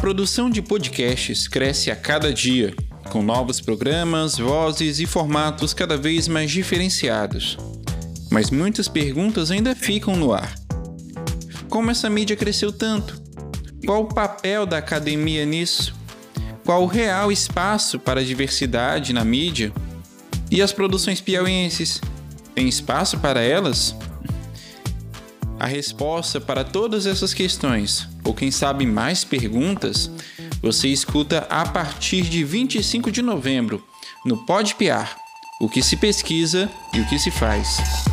produção de podcasts cresce a cada dia, com novos programas, vozes e formatos cada vez mais diferenciados. Mas muitas perguntas ainda ficam no ar. Como essa mídia cresceu tanto? Qual o papel da academia nisso? Qual o real espaço para a diversidade na mídia? E as produções piauienses? Tem espaço para elas? A resposta para todas essas questões, ou quem sabe mais perguntas, você escuta a partir de 25 de novembro no Pode Piar, o que se pesquisa e o que se faz.